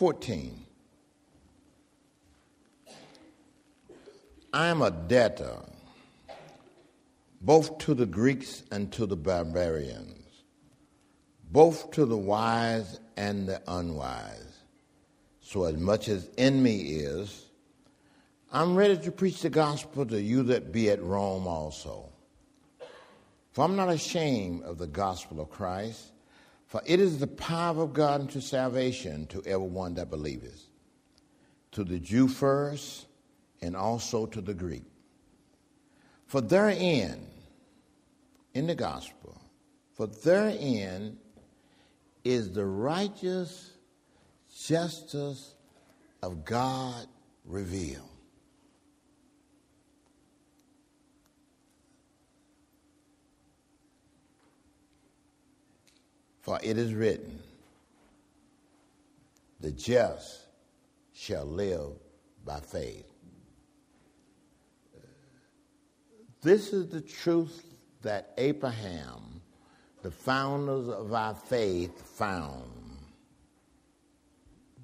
14. I am a debtor both to the Greeks and to the barbarians, both to the wise and the unwise. So, as much as in me is, I'm ready to preach the gospel to you that be at Rome also. For I'm not ashamed of the gospel of Christ, for it is the power of God unto salvation to everyone that believeth, to the Jew first, and also to the Greek. For therein, in the gospel, for therein is the righteous justice of God revealed. For it is written, the just shall live by faith. This is the truth that Abraham, the founders of our faith, found.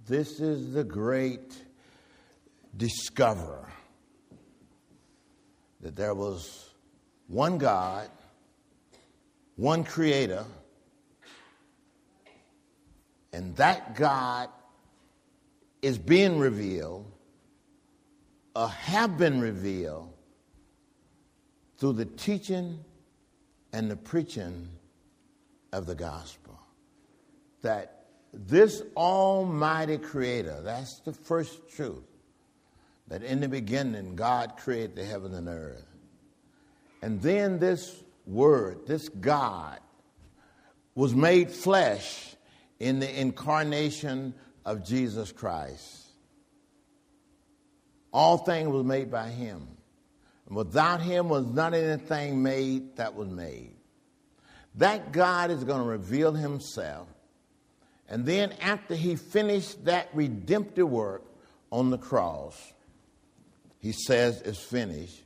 This is the great discoverer that there was one God, one creator, and that God is being revealed, or have been revealed through the teaching and the preaching of the gospel. That this Almighty Creator, that's the first truth, that in the beginning God created the heaven and earth. And then this Word, this God, was made flesh in the incarnation of Jesus Christ. All things was made by him. And Without him was not anything made that was made. That God is going to reveal himself. And then, after he finished that redemptive work on the cross, he says it's finished.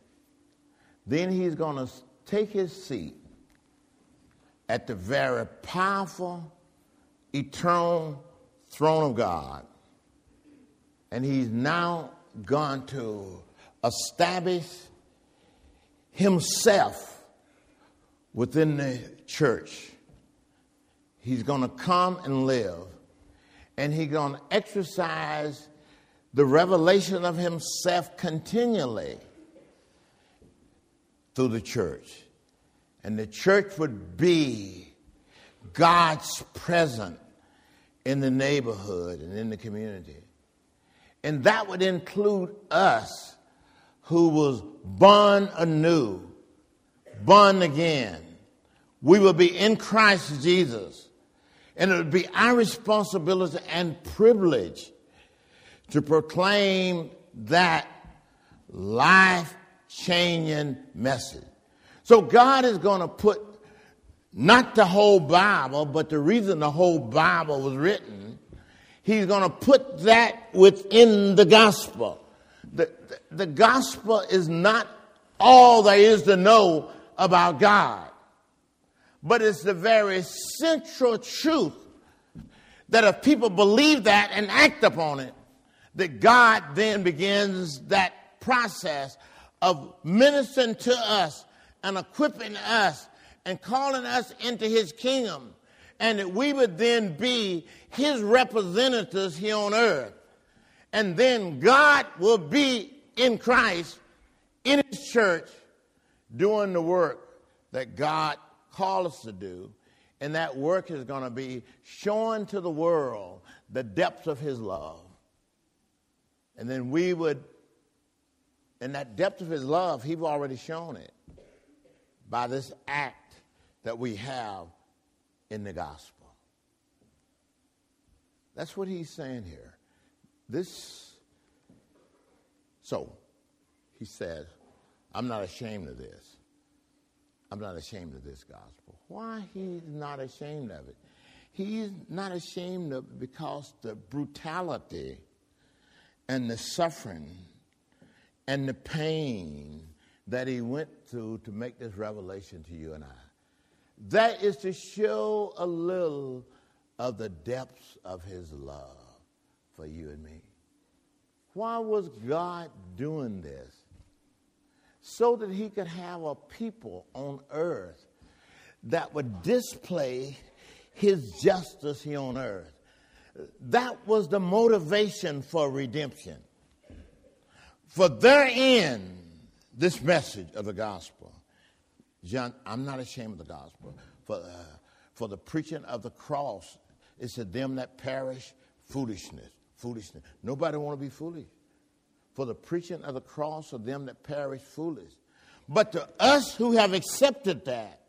Then he's going to take his seat at the very powerful, eternal throne of God. And he's now gone to establish himself within the church. He's going to come and live, and he's going to exercise the revelation of himself continually through the church. And the church would be God's presence in the neighborhood and in the community. And that would include us who was born anew, born again. We will be in Christ Jesus. And it would be our responsibility and privilege to proclaim that life changing message. So God is going to put not the whole Bible, but the reason the whole Bible was written, He's going to put that within the gospel. The, the gospel is not all there is to know about God, but it's the very central truth that if people believe that and act upon it, that God then begins that process of ministering to us and equipping us and calling us into his kingdom, and that we would then be his representatives here on earth. And then God will be in Christ, in His church, doing the work that God called us to do. And that work is going to be showing to the world the depths of His love. And then we would, in that depth of His love, He's already shown it by this act that we have in the gospel. That's what He's saying here. This, so he says, I'm not ashamed of this. I'm not ashamed of this gospel. Why he's not ashamed of it? He's not ashamed of it because the brutality and the suffering and the pain that he went through to make this revelation to you and I. That is to show a little of the depths of his love for you and me. Why was God doing this? So that he could have a people on earth that would display his justice here on earth. That was the motivation for redemption. For therein, this message of the gospel. John, I'm not ashamed of the gospel. For, uh, for the preaching of the cross is to them that perish foolishness. Foolishness. Nobody want to be foolish. For the preaching of the cross of them that perish foolish. But to us who have accepted that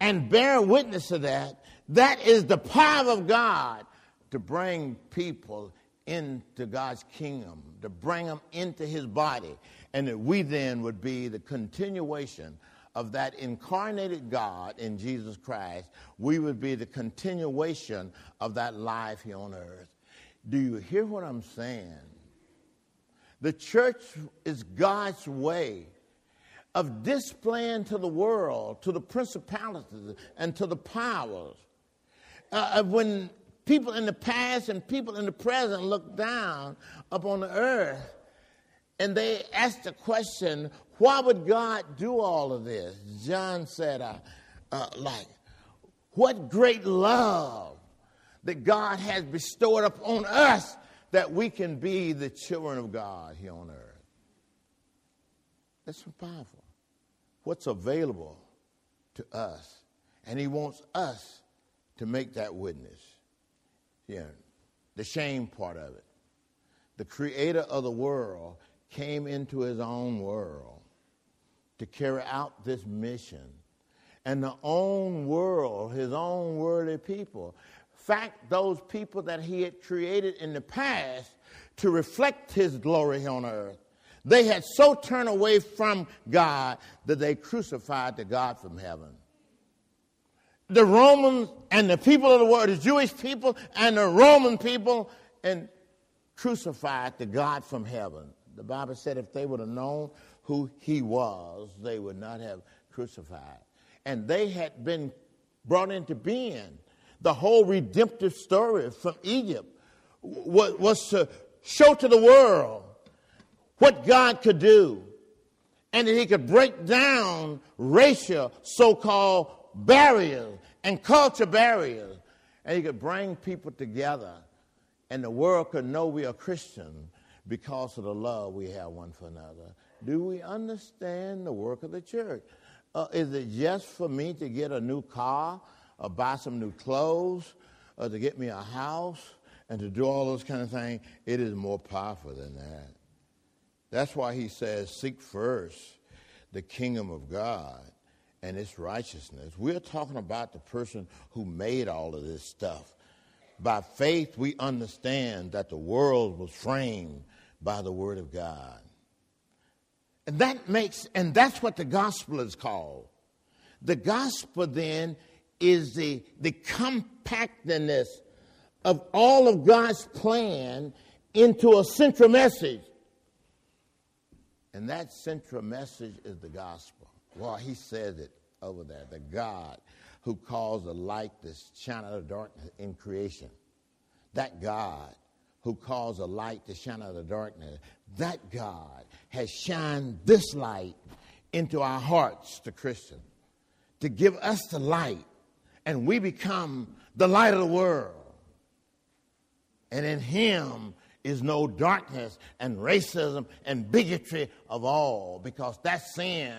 and bear witness to that, that is the power of God to bring people into God's kingdom, to bring them into his body, and that we then would be the continuation of that incarnated God in Jesus Christ. We would be the continuation of that life here on earth. Do you hear what I'm saying? The church is God's way of displaying to the world, to the principalities, and to the powers. Uh, when people in the past and people in the present look down upon the earth and they asked the question, why would God do all of this? John said, uh, uh, like, what great love that God has bestowed upon us that we can be the children of God here on earth. That's powerful. What's available to us. And He wants us to make that witness. Yeah, the shame part of it. The creator of the world came into his own world to carry out this mission. And the own world, his own worldly people, fact, those people that he had created in the past to reflect his glory on earth, they had so turned away from God that they crucified the God from heaven the Romans and the people of the world, the Jewish people and the Roman people, and crucified the God from heaven. The Bible said if they would have known who he was, they would not have crucified. And they had been brought into being. The whole redemptive story from Egypt was to show to the world what God could do and that he could break down racial so called barriers and culture barriers. And he could bring people together, and the world could know we are Christian because of the love we have one for another. Do we understand the work of the church? Uh, is it just for me to get a new car, or buy some new clothes, or to get me a house, and to do all those kind of things? It is more powerful than that. That's why he says, Seek first the kingdom of God and its righteousness. We're talking about the person who made all of this stuff. By faith, we understand that the world was framed by the Word of God. And that makes, and that's what the gospel is called. The gospel then is the, the compactness of all of God's plan into a central message. And that central message is the gospel. Well, he says it over there. The God who caused the light to shine out of darkness in creation. That God who caused a light to shine out of the darkness. That God has shined this light into our hearts, the Christian, to give us the light, and we become the light of the world. And in Him is no darkness and racism and bigotry of all, because that's sin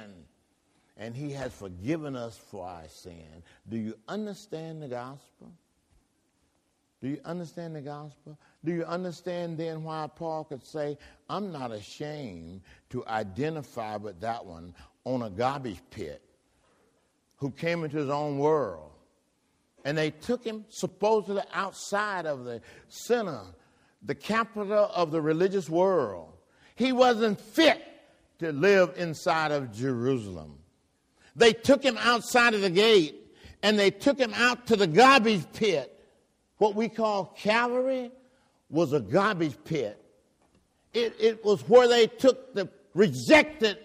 and he has forgiven us for our sin. Do you understand the gospel? Do you understand the gospel? Do you understand then why Paul could say, I'm not ashamed to identify with that one on a garbage pit who came into his own world? And they took him supposedly outside of the center, the capital of the religious world. He wasn't fit to live inside of Jerusalem. They took him outside of the gate and they took him out to the garbage pit. What we call Calvary was a garbage pit. It, it was where they took the rejected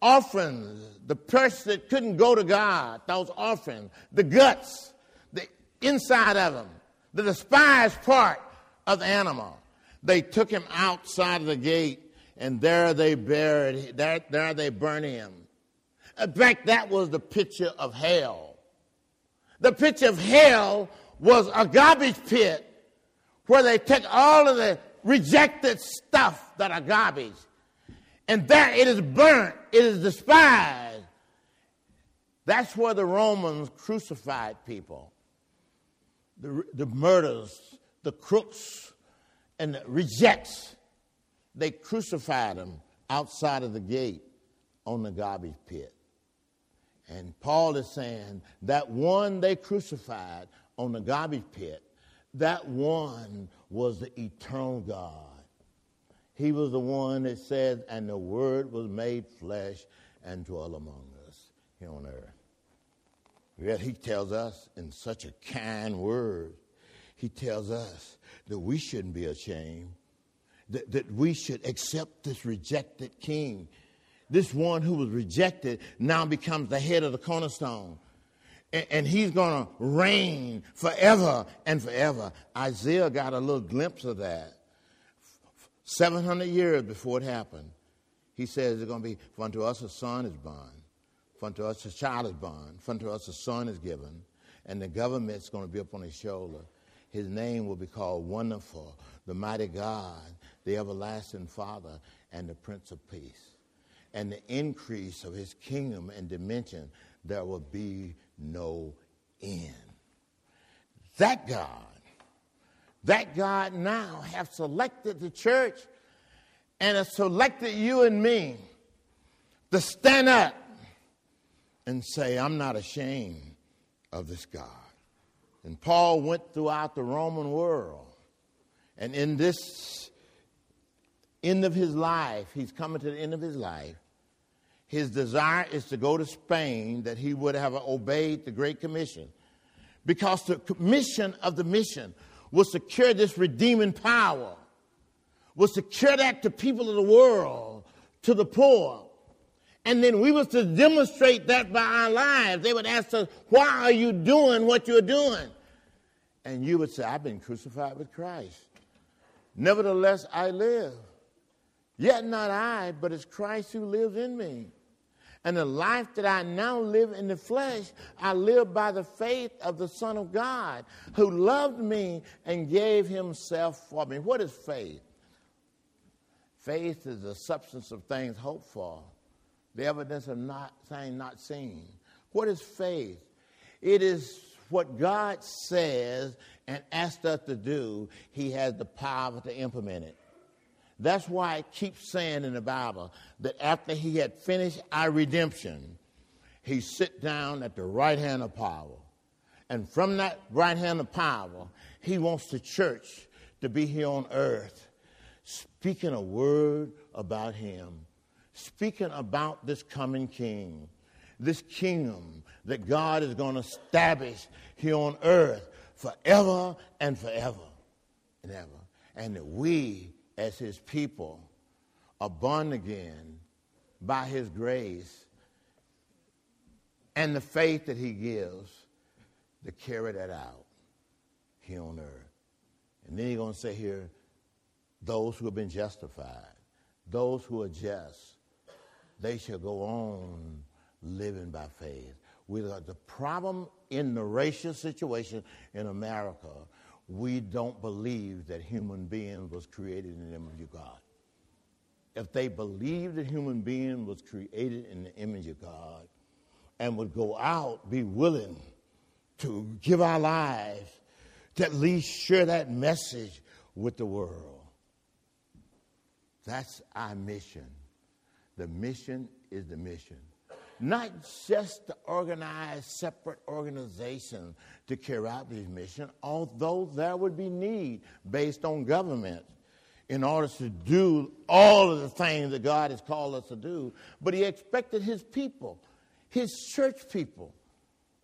offerings, the person that couldn't go to God, those offerings, the guts, the inside of them, the despised part of the animal. They took him outside of the gate, and there they buried, there, there they burned him. In fact, that was the picture of hell. The picture of hell was a garbage pit where they take all of the rejected stuff that are garbage, and there it is burnt, it is despised. That's where the Romans crucified people. The, the murders, the crooks, and the rejects. They crucified them outside of the gate on the garbage pit. And Paul is saying that one they crucified on the garbage pit, that one was the eternal God. He was the one that said, and the word was made flesh and dwelt among us here on earth. Yet he tells us in such a kind word, he tells us that we shouldn't be ashamed, that, that we should accept this rejected king. This one who was rejected now becomes the head of the cornerstone. And, he's going to reign forever and forever. Isaiah got a little glimpse of that. 700 years before it happened, he says it's going to be, for unto us a son is born for unto us a child is born, for unto us a son is given, and the government's going to be up on his shoulder. His name will be called Wonderful, the Mighty God, the Everlasting Father, and the Prince of Peace. And the increase of his kingdom and dimension, there will be no end. That God, that God now have selected the church and has selected you and me to stand up and say, I'm not ashamed of this God. And Paul went throughout the Roman world. And in this end of his life, he's coming to the end of his life. His desire is to go to Spain that he would have obeyed the Great Commission. Because the mission of the mission was to cure this redeeming power, was to cure that to people of the world, to the poor, and then we was to demonstrate that by our lives. They would ask us, why are you doing what you're doing? And you would say, I've been crucified with Christ. Nevertheless, I live. Yet not I, but it's Christ who lives in me. And the life that I now live in the flesh, I live by the faith of the Son of God who loved me and gave himself for me. What is faith? Faith is the substance of things hoped for the evidence of not saying not seen. What is faith? It is what God says and asks us to do, He has the power to implement it. That's why it keeps saying in the Bible that after He had finished our redemption, He sit down at the right hand of power. And from that right hand of power, He wants the church to be here on earth, speaking a word about Him speaking about this coming king, this kingdom that God is going to establish here on earth forever and forever and ever. And that we, as his people, are born again by his grace and the faith that he gives to carry that out here on earth. And then he's going to say here, those who have been justified, those who are just, they shall go on living by faith. We, the problem in the racial situation in America, we don't believe that human being was created in the image of God. If they believed that human being was created in the image of God and would go out, be willing to give our lives to at least share that message with the world. That's our mission. The mission is the mission. Not just to organize separate organizations to carry out these missions, although there would be need based on government in order to do all of the things that God has called us to do. But He expected His people, His church people,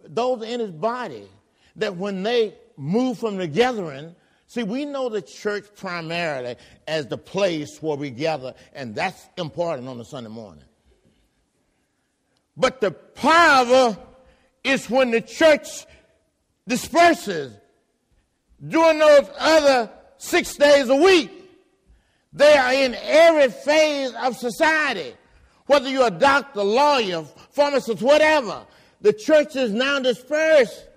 those in His body, that when they move from the gathering, See, we know the church primarily as the place where we gather, and that's important on a Sunday morning. But the power is when the church disperses during those other six days a week. They are in every phase of society. Whether you're a doctor, lawyer, pharmacist, whatever, the church is now dispersed.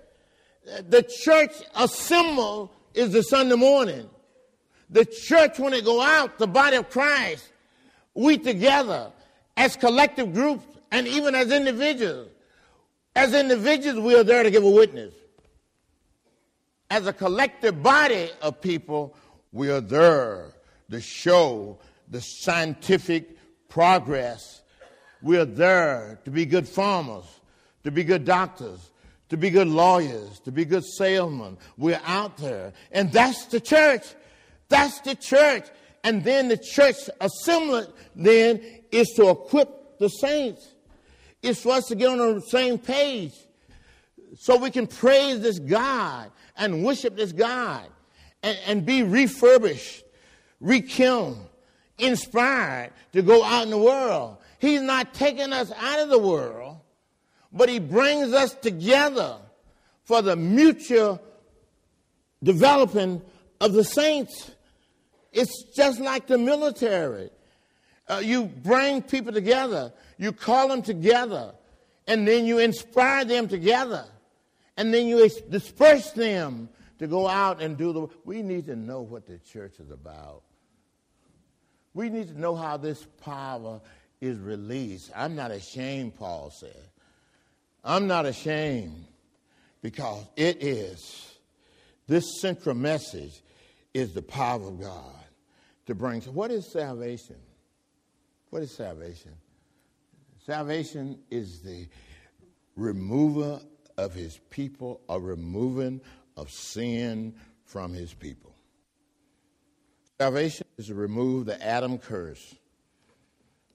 The church assemble is the Sunday morning. The church, when they go out, the body of Christ, we together as collective groups and even as individuals. As individuals, we are there to give a witness. As a collective body of people, we are there to show the scientific progress. We are there to be good farmers, to be good doctors, to be good lawyers, to be good salesmen. We're out there. And that's the church. That's the church. And then the church assembly then is to equip the saints. It's for us to get on the same page so we can praise this God and worship this God and, and be refurbished, rekindled, inspired to go out in the world. He's not taking us out of the world, but He brings us together for the mutual developing of the saints. It's just like the military. Uh, you bring people together, you call them together, and then you inspire them together, and then you disperse them to go out and do the. We need to know what the church is about. We need to know how this power is released. I'm not ashamed, Paul said. I'm not ashamed because it is. This central message is the power of God to bring. What is salvation? What is salvation? Salvation is the remover of his people, a removing of sin from his people. Salvation is to remove the Adam curse.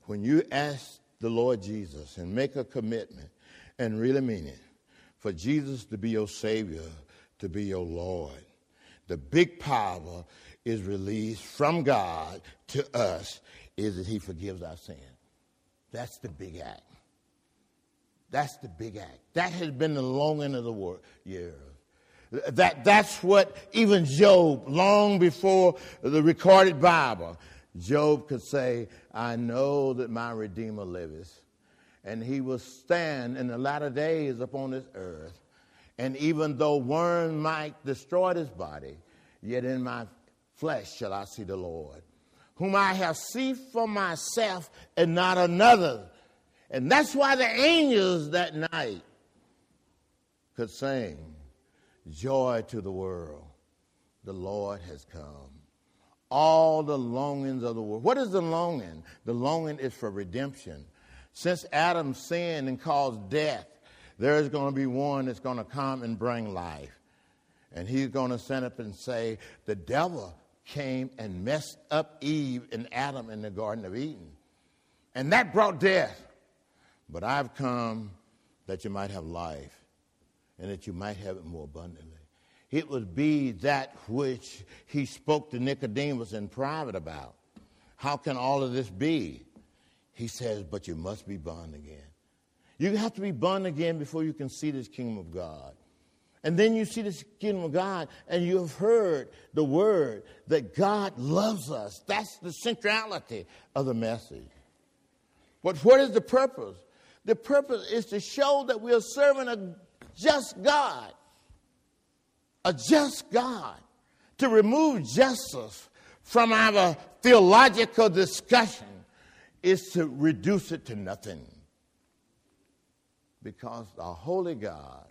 When you ask the Lord Jesus and make a commitment and really mean it, for Jesus to be your Savior, to be your Lord, the big power is released from God to us is that He forgives our sin. That's the big act. That's the big act. That has been the long end of the war, year. That, that's what even Job, long before the recorded Bible, Job could say, I know that my Redeemer liveth, and he will stand in the latter days upon this earth. And even though worms might destroy his body, yet in my flesh shall I see the Lord, whom I have seen for myself and not another. And that's why the angels that night could sing, Joy to the world, the Lord has come. All the longings of the world. What is the longing? The longing is for redemption. Since Adam sinned and caused death, there is going to be one that's going to come and bring life. And he's going to stand up and say, The devil came and messed up Eve and Adam in the Garden of Eden. And that brought death. But I've come that you might have life and that you might have it more abundantly. It would be that which he spoke to Nicodemus in private about. How can all of this be? He says, But you must be born again. You have to be born again before you can see this kingdom of God. And then you see this kingdom of God, and you have heard the word that God loves us. That's the centrality of the message. But what is the purpose? The purpose is to show that we are serving a just God. A just God. To remove justice from our theological discussion is to reduce it to nothing. Because the holy God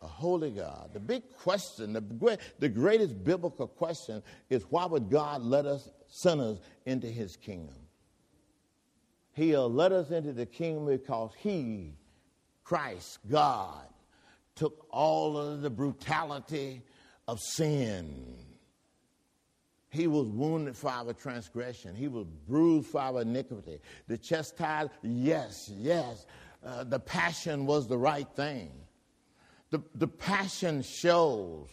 a holy God. The big question, the, great, the greatest biblical question is why would God let us sinners into his kingdom? He'll let us into the kingdom because he, Christ, God, took all of the brutality of sin. He was wounded for our transgression. He was bruised for our iniquity. The chastisement, yes, yes. Uh, the passion was the right thing. The, the passion shows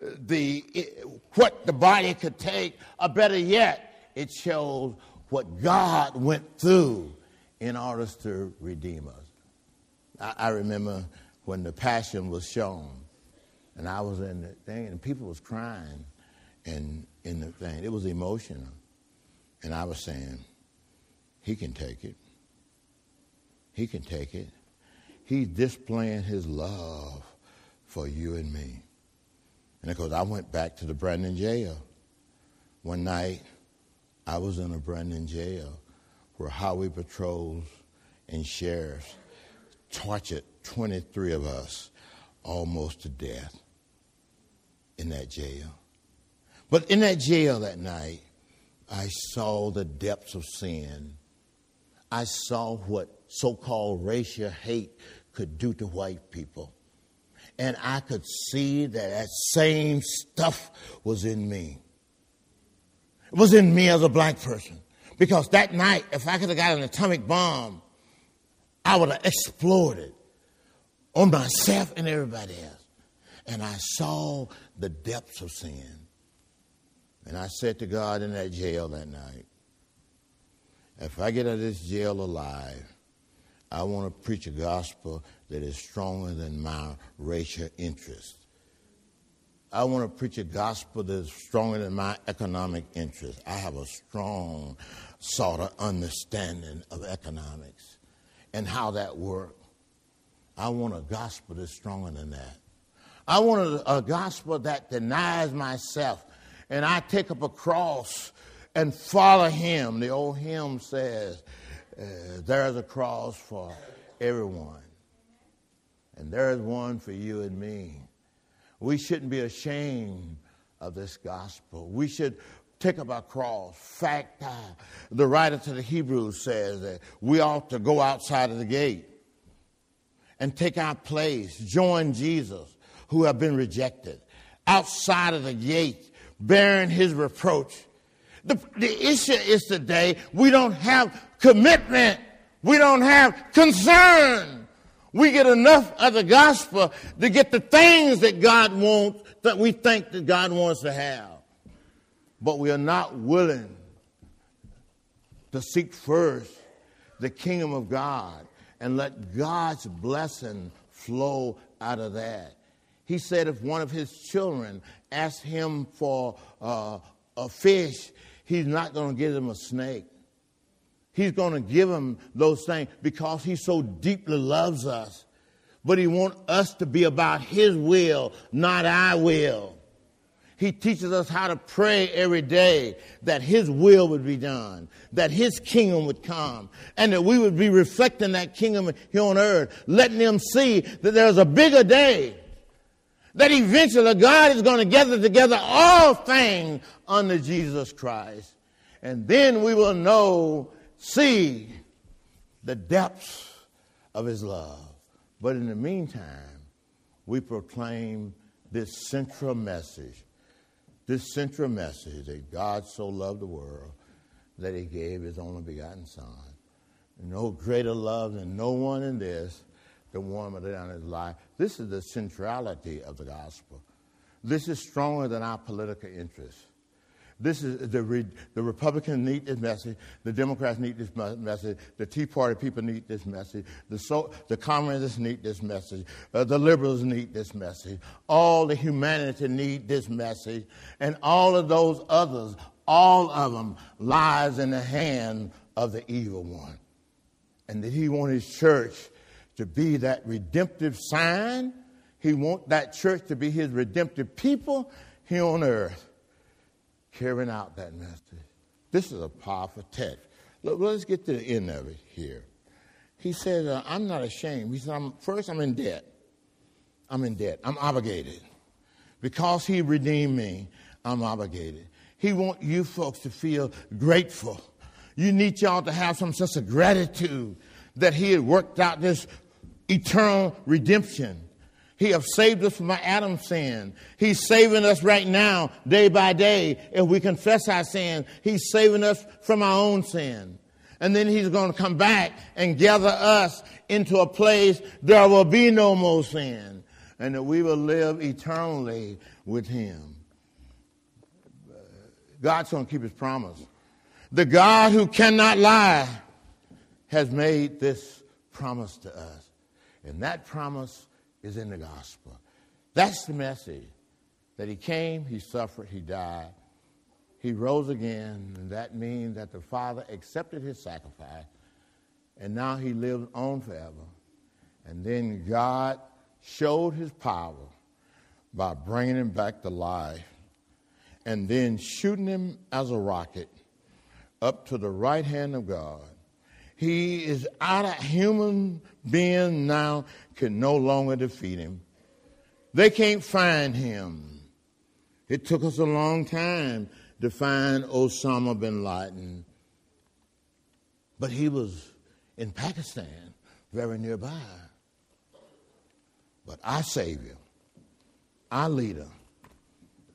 the, it, what the body could take, or better yet, it shows what God went through in order to redeem us. I, I remember when the passion was shown, and I was in the thing, and people was crying in, in the thing. It was emotional. And I was saying, He can take it. He can take it. He's displaying His love for you and me. And of course, I went back to the Brandon jail. One night, I was in a Brandon jail where highway patrols and sheriffs tortured 23 of us almost to death in that jail. But in that jail that night, I saw the depths of sin. I saw what so called racial hate could do to white people. And I could see that that same stuff was in me. It was in me as a black person. Because that night, if I could have got an atomic bomb, I would have exploded on myself and everybody else. And I saw the depths of sin. And I said to God in that jail that night, if I get out of this jail alive, I want to preach a gospel that is stronger than my racial interests. I want to preach a gospel that is stronger than my economic interests. I have a strong sort of understanding of economics and how that works. I want a gospel that's stronger than that. I want a, a gospel that denies myself and I take up a cross and follow him. The old hymn says, uh, There is a cross for everyone, and there is one for you and me. We shouldn't be ashamed of this gospel. We should take up our cross. Fact, uh, the writer to the Hebrews says that we ought to go outside of the gate and take our place, join Jesus, who have been rejected, outside of the gate, bearing his reproach. The, the issue is today we don't have commitment, we don't have concern. We get enough of the gospel to get the things that God wants, that we think that God wants to have. But we are not willing to seek first the kingdom of God and let God's blessing flow out of that. He said if one of his children asked him for uh, a fish, he's not going to give him a snake. He's going to give him those things because he so deeply loves us. But he wants us to be about his will, not our will. He teaches us how to pray every day that His will would be done, that His kingdom would come, and that we would be reflecting that kingdom here on earth, letting them see that there's a bigger day, that eventually God is going to gather together all things under Jesus Christ. And then we will know, see the depths of His love. But in the meantime, we proclaim this central message this central message that God so loved the world that he gave his only begotten Son. No greater love than no one in this the one that down his life. This is the centrality of the gospel. This is stronger than our political interests. This is the, re, the Republicans need this message. The Democrats need this message. The Tea Party people need this message. The, so, the communists need this message. Uh, the liberals need this message. All the humanity need this message. And all of those others, all of them lies in the hand of the evil one. And that he wants his church to be that redemptive sign. He wants that church to be his redemptive people here on earth carrying out that message. This is a powerful text. Look, let's get to the end of it here. He said, uh, I'm not ashamed. He said, I'm, first, I'm in debt. I'm in debt. I'm obligated. Because he redeemed me, I'm obligated. He wants you folks to feel grateful. You need y'all to have some sense of gratitude that he had worked out this eternal redemption. He has saved us from our Adam sin. He's saving us right now, day by day. If we confess our sin, He's saving us from our own sin. And then He's going to come back and gather us into a place there will be no more sin. And that we will live eternally with Him. God's going to keep His promise. The God who cannot lie has made this promise to us. And that promise is in the gospel. That's the message that he came, he suffered, he died, he rose again, and that means that the Father accepted his sacrifice, and now he lives on forever. And then God showed his power by bringing him back to life and then shooting him as a rocket up to the right hand of God. He is out of human being now, can no longer defeat him. They can't find him. It took us a long time to find Osama bin Laden. But he was in Pakistan, very nearby. But our Savior, our leader,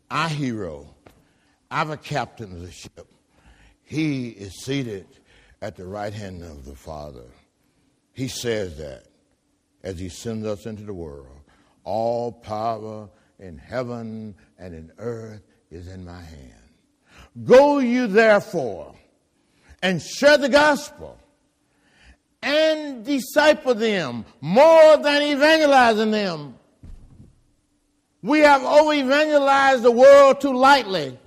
our hero, our captain of the ship, he is seated at the right hand of the Father. He says that as he sends us into the world. All power in heaven and in earth is in my hand. Go you therefore and share the gospel and disciple them more than evangelizing them. We have over evangelized the world too lightly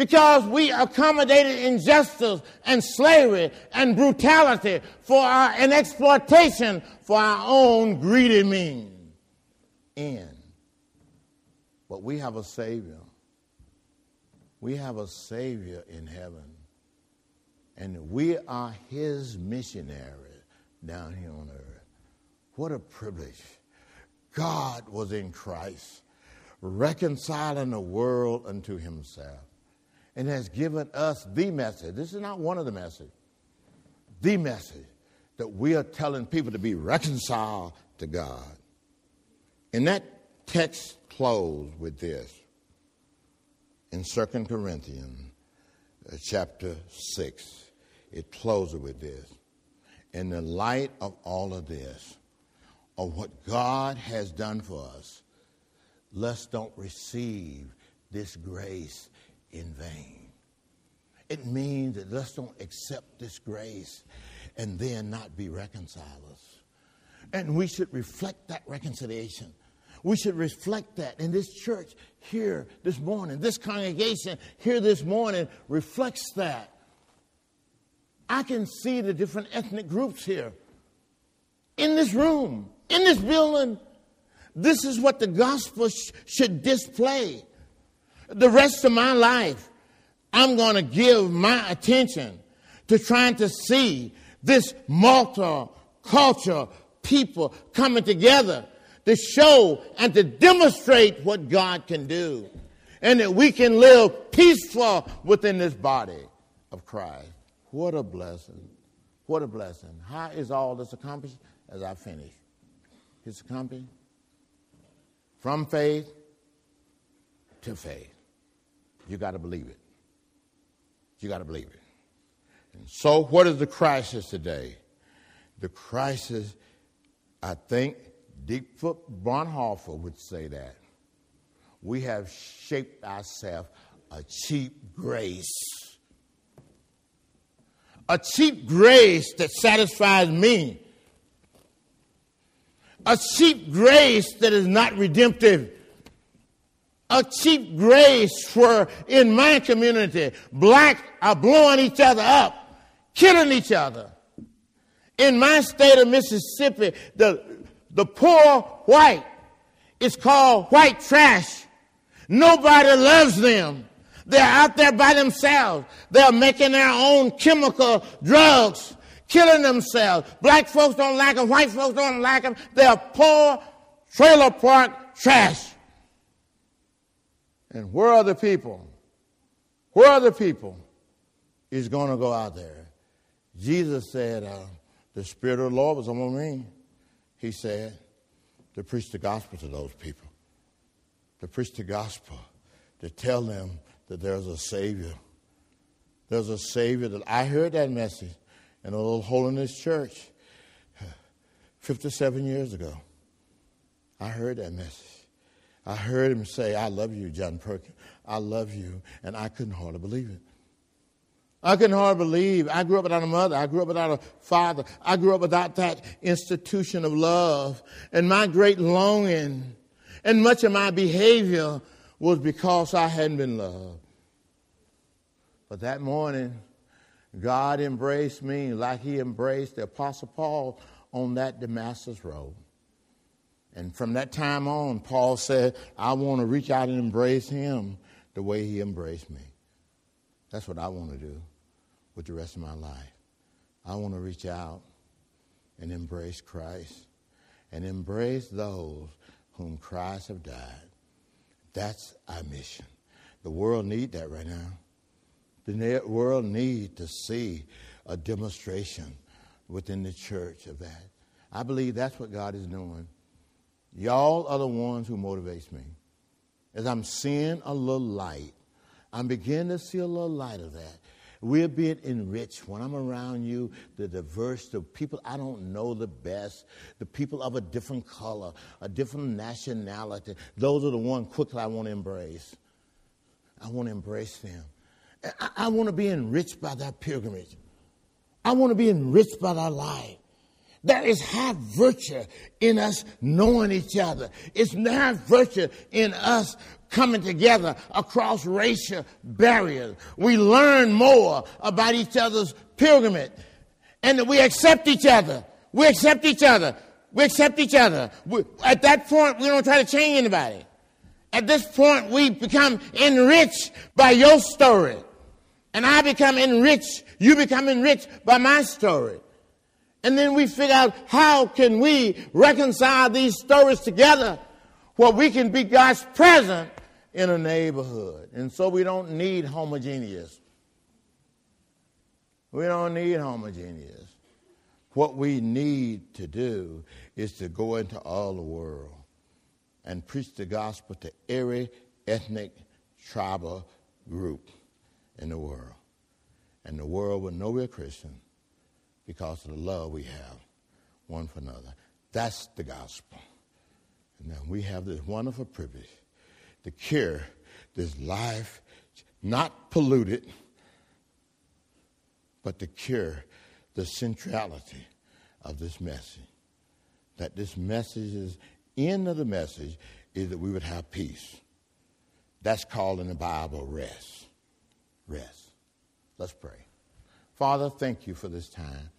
because we accommodated injustice and slavery and brutality for our, and exploitation for our own greedy means. In. But we have a Savior. We have a Savior in heaven. And we are His missionary down here on earth. What a privilege. God was in Christ, reconciling the world unto Himself, and has given us the message. This is not one of the messages, the message that we are telling people to be reconciled to God. And that text closed with this in 2 Corinthians uh, chapter 6. It closes with this. In the light of all of this, of what God has done for us, let's don't receive this grace in vain. It means that let's don't accept this grace and then not be reconcilers. And we should reflect that reconciliation we should reflect that. in this church here this morning, this congregation here this morning reflects that. I can see the different ethnic groups here in this room, in this building. This is what the gospel sh- should display. The rest of my life, I'm going to give my attention to trying to see this multicultural people coming together to show and to demonstrate what God can do. And that we can live peaceful within this body of Christ. What a blessing. What a blessing. How is all this accomplished? As I finish. It's accomplished from faith to faith. You got to believe it. You got to believe it. And so, what is the crisis today? The crisis, I think, Dietrich Bonhoeffer would say that. We have shaped ourselves a cheap grace. A cheap grace that satisfies me. A cheap grace that is not redemptive. A cheap grace where in my community, black are blowing each other up, killing each other. In my state of Mississippi, the the poor white is called white trash. Nobody loves them. They're out there by themselves. They're making their own chemical drugs, killing themselves. Black folks don't like them. White folks don't like them. They're poor trailer park trash. And where are the people? Where are the people? Is going to go out there. Jesus said, uh, "The Spirit of the Lord was on me." he said, to preach the gospel to those people, to preach the gospel, to tell them that there's a Savior. There's a Savior that I heard that message in a little holiness church 57 years ago. I heard that message. I heard him say, I love you, John Perkins. I love you. And I couldn't hardly believe it. I couldn't hardly believe I grew up without a mother. I grew up without a father. I grew up without that institution of love. And my great longing and much of my behavior was because I hadn't been loved. But that morning, God embraced me like he embraced the Apostle Paul on that Damascus road. And from that time on, Paul said, I want to reach out and embrace him the way he embraced me. That's what I want to do with the rest of my life. I want to reach out and embrace Christ and embrace those whom Christ have died. That's our mission. The world need that right now. The world need to see a demonstration within the church of that. I believe that's what God is doing. Y'all are the ones who motivates me. As I'm seeing a little light, I'm beginning to see a little light of that. We're being enriched when I'm around you, the diverse, the people I don't know the best, the people of a different color, a different nationality. Those are the ones quickly I want to embrace. I want to embrace them. I, I want to be enriched by that pilgrimage. I want to be enriched by that life. There is high virtue in us knowing each other. It's high virtue in us coming together across racial barriers. We learn more about each other's pilgrimage and we accept each other. We accept each other. We accept each other. We, at that point, we don't try to change anybody. At this point, we become enriched by your story. And I become enriched. You become enriched by my story. And then we figure out how can we reconcile these stories together where we can be God's present in a neighborhood. And so we don't need homogeneous. We don't need homogeneous. What we need to do is to go into all the world and preach the gospel to every ethnic, tribal group in the world. And the world will know we're Christian because of the love we have one for another. That's the gospel. And then we have this wonderful privilege to cure this life, not polluted, but to cure the centrality of this message. That this message is, end of the message is that we would have peace. That's called in the Bible rest. Rest. Let's pray. Father, thank you for this time.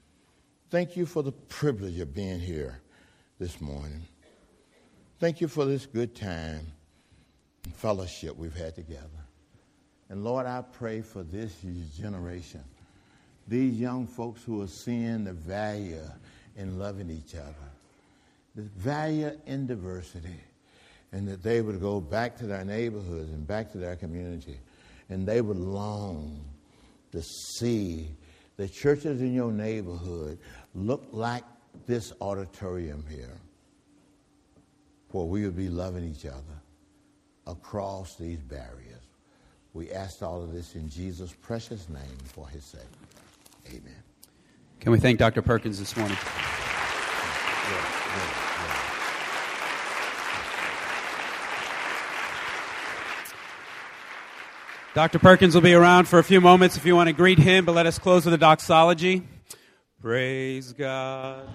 Thank you for the privilege of being here this morning. Thank you for this good time and fellowship we've had together. And Lord, I pray for this generation, these young folks who are seeing the value in loving each other, the value in diversity, and that they would go back to their neighborhoods and back to their community, and they would long to see the churches in your neighborhood look like this auditorium here, where we would be loving each other across these barriers. We ask all of this in Jesus' precious name for his sake. Amen. Can we thank Dr. Perkins this morning? Dr. Perkins will be around for a few moments if you want to greet him, but let us close with a doxology. Praise God.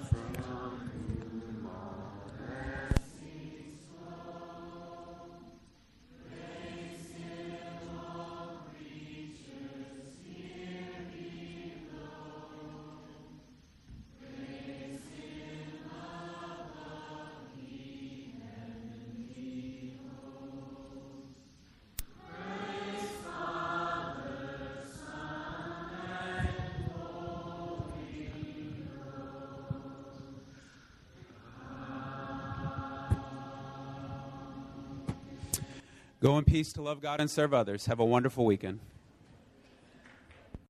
Go in peace to love God and serve others. Have a wonderful weekend.